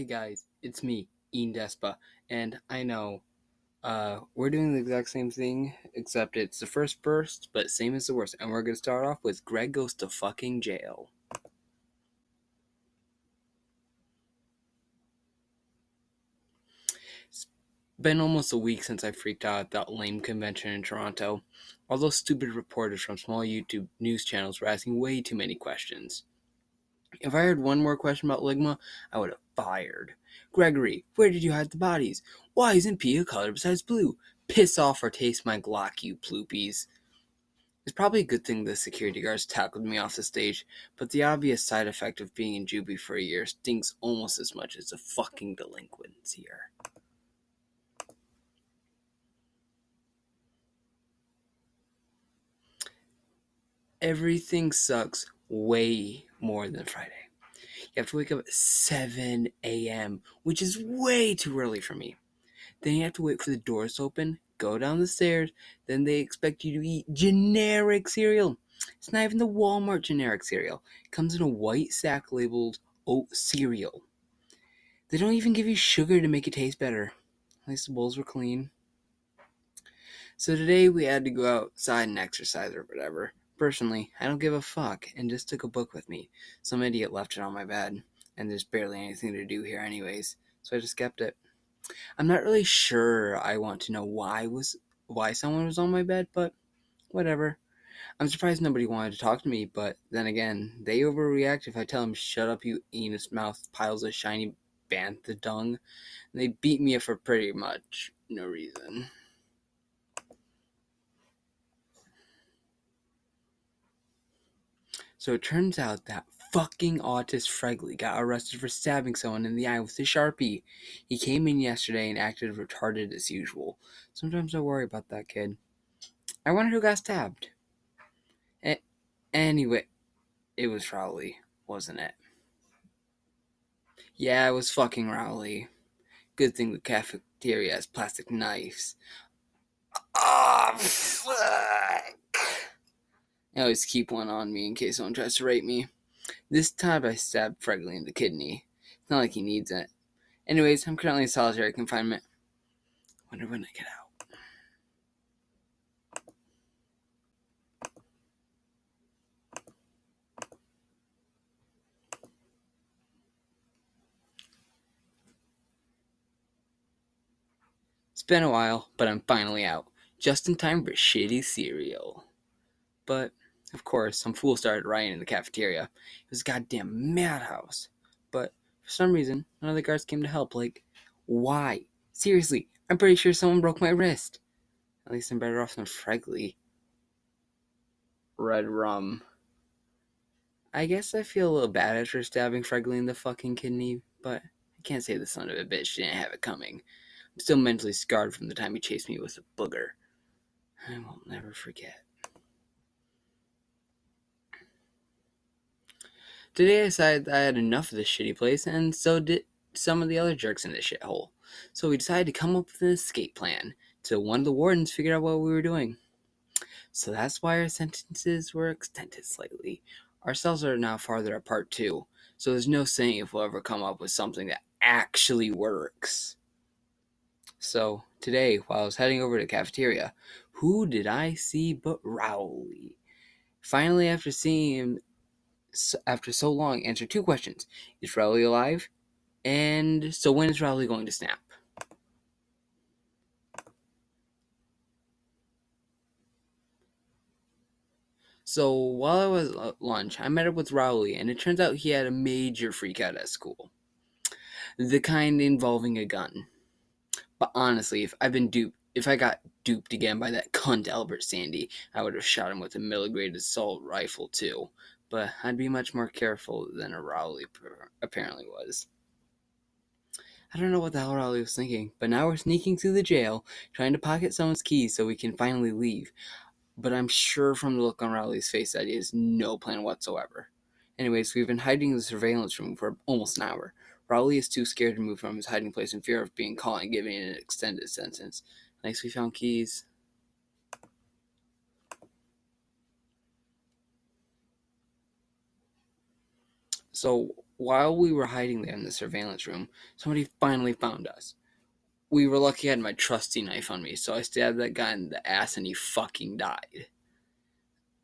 Hey guys, it's me, Ian Despa, and I know uh, we're doing the exact same thing, except it's the first burst, but same as the worst. And we're gonna start off with Greg goes to fucking jail. It's been almost a week since I freaked out at that lame convention in Toronto. All those stupid reporters from small YouTube news channels were asking way too many questions. If I heard one more question about Ligma, I would have fired. Gregory, where did you hide the bodies? Why isn't pea a color besides blue? Piss off or taste my Glock, you ploopies. It's probably a good thing the security guards tackled me off the stage, but the obvious side effect of being in juvie for a year stinks almost as much as the fucking delinquents here. Everything sucks way more than Friday. You have to wake up at 7 a.m., which is way too early for me. Then you have to wait for the doors to open, go down the stairs, then they expect you to eat generic cereal. It's not even the Walmart generic cereal. It comes in a white sack labeled oat cereal. They don't even give you sugar to make it taste better. At least the bowls were clean. So today we had to go outside and exercise or whatever. Personally, I don't give a fuck and just took a book with me. Some idiot left it on my bed, and there's barely anything to do here anyways, so I just kept it. I'm not really sure I want to know why was why someone was on my bed, but whatever. I'm surprised nobody wanted to talk to me, but then again, they overreact if I tell them shut up you anus mouth piles of shiny bantha dung. And They beat me up for pretty much no reason. So it turns out that fucking autist Fregley got arrested for stabbing someone in the eye with a sharpie. He came in yesterday and acted retarded as usual. Sometimes I worry about that kid. I wonder who got stabbed. A- anyway, it was Rowley, wasn't it? Yeah, it was fucking Rowley. Good thing the cafeteria has plastic knives. Oh, fuck. I always keep one on me in case someone tries to rape me. This time I stabbed Fregley in the kidney. It's not like he needs it. Anyways, I'm currently in solitary confinement. Wonder when I get out. It's been a while, but I'm finally out. Just in time for shitty cereal. But, of course, some fool started rioting in the cafeteria. It was a goddamn madhouse. But, for some reason, none of the guards came to help. Like, why? Seriously, I'm pretty sure someone broke my wrist. At least I'm better off than Fregley. Red rum. I guess I feel a little bad after stabbing Fregley in the fucking kidney, but I can't say the son of a bitch didn't have it coming. I'm still mentally scarred from the time he chased me with a booger. I will never forget. Today I decided I had enough of this shitty place, and so did some of the other jerks in this shithole. So we decided to come up with an escape plan till one of the wardens figured out what we were doing. So that's why our sentences were extended slightly. Our cells are now farther apart too, so there's no saying if we'll ever come up with something that actually works. So today, while I was heading over to the cafeteria, who did I see but Rowley? Finally, after seeing him after so long, answer two questions: Is Rowley alive? And so, when is Rowley going to snap? So while I was at lunch, I met up with Rowley, and it turns out he had a major freakout at school. The kind involving a gun. But honestly, if I've been duped, if I got duped again by that cunt Albert Sandy, I would have shot him with a middle grade assault rifle too. But I'd be much more careful than a Rowley apparently was. I don't know what the hell Rowley was thinking, but now we're sneaking through the jail, trying to pocket someone's keys so we can finally leave but I'm sure from the look on Rowley's face that he has no plan whatsoever. Anyways, we've been hiding in the surveillance room for almost an hour. Rowley is too scared to move from his hiding place in fear of being caught and given an extended sentence. Nice, we found keys. So, while we were hiding there in the surveillance room, somebody finally found us. We were lucky I had my trusty knife on me, so I stabbed that guy in the ass and he fucking died.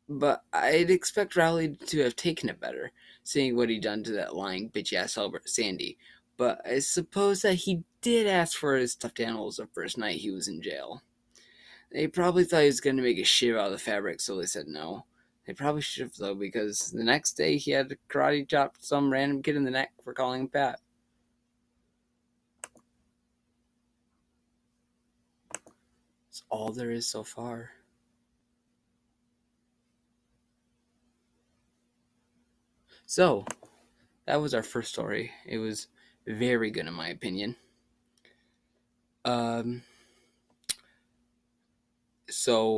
But I'd expect Riley to have taken it better, seeing what he'd done to that lying bitch ass Albert Sandy. But I suppose that he did ask for his stuffed animals the first night he was in jail. They probably thought he was going to make a shit out of the fabric, so they said no. They probably should have, though, because the next day he had karate chop some random kid in the neck for calling him Pat. That's all there is so far. So, that was our first story. It was very good, in my opinion. Um, so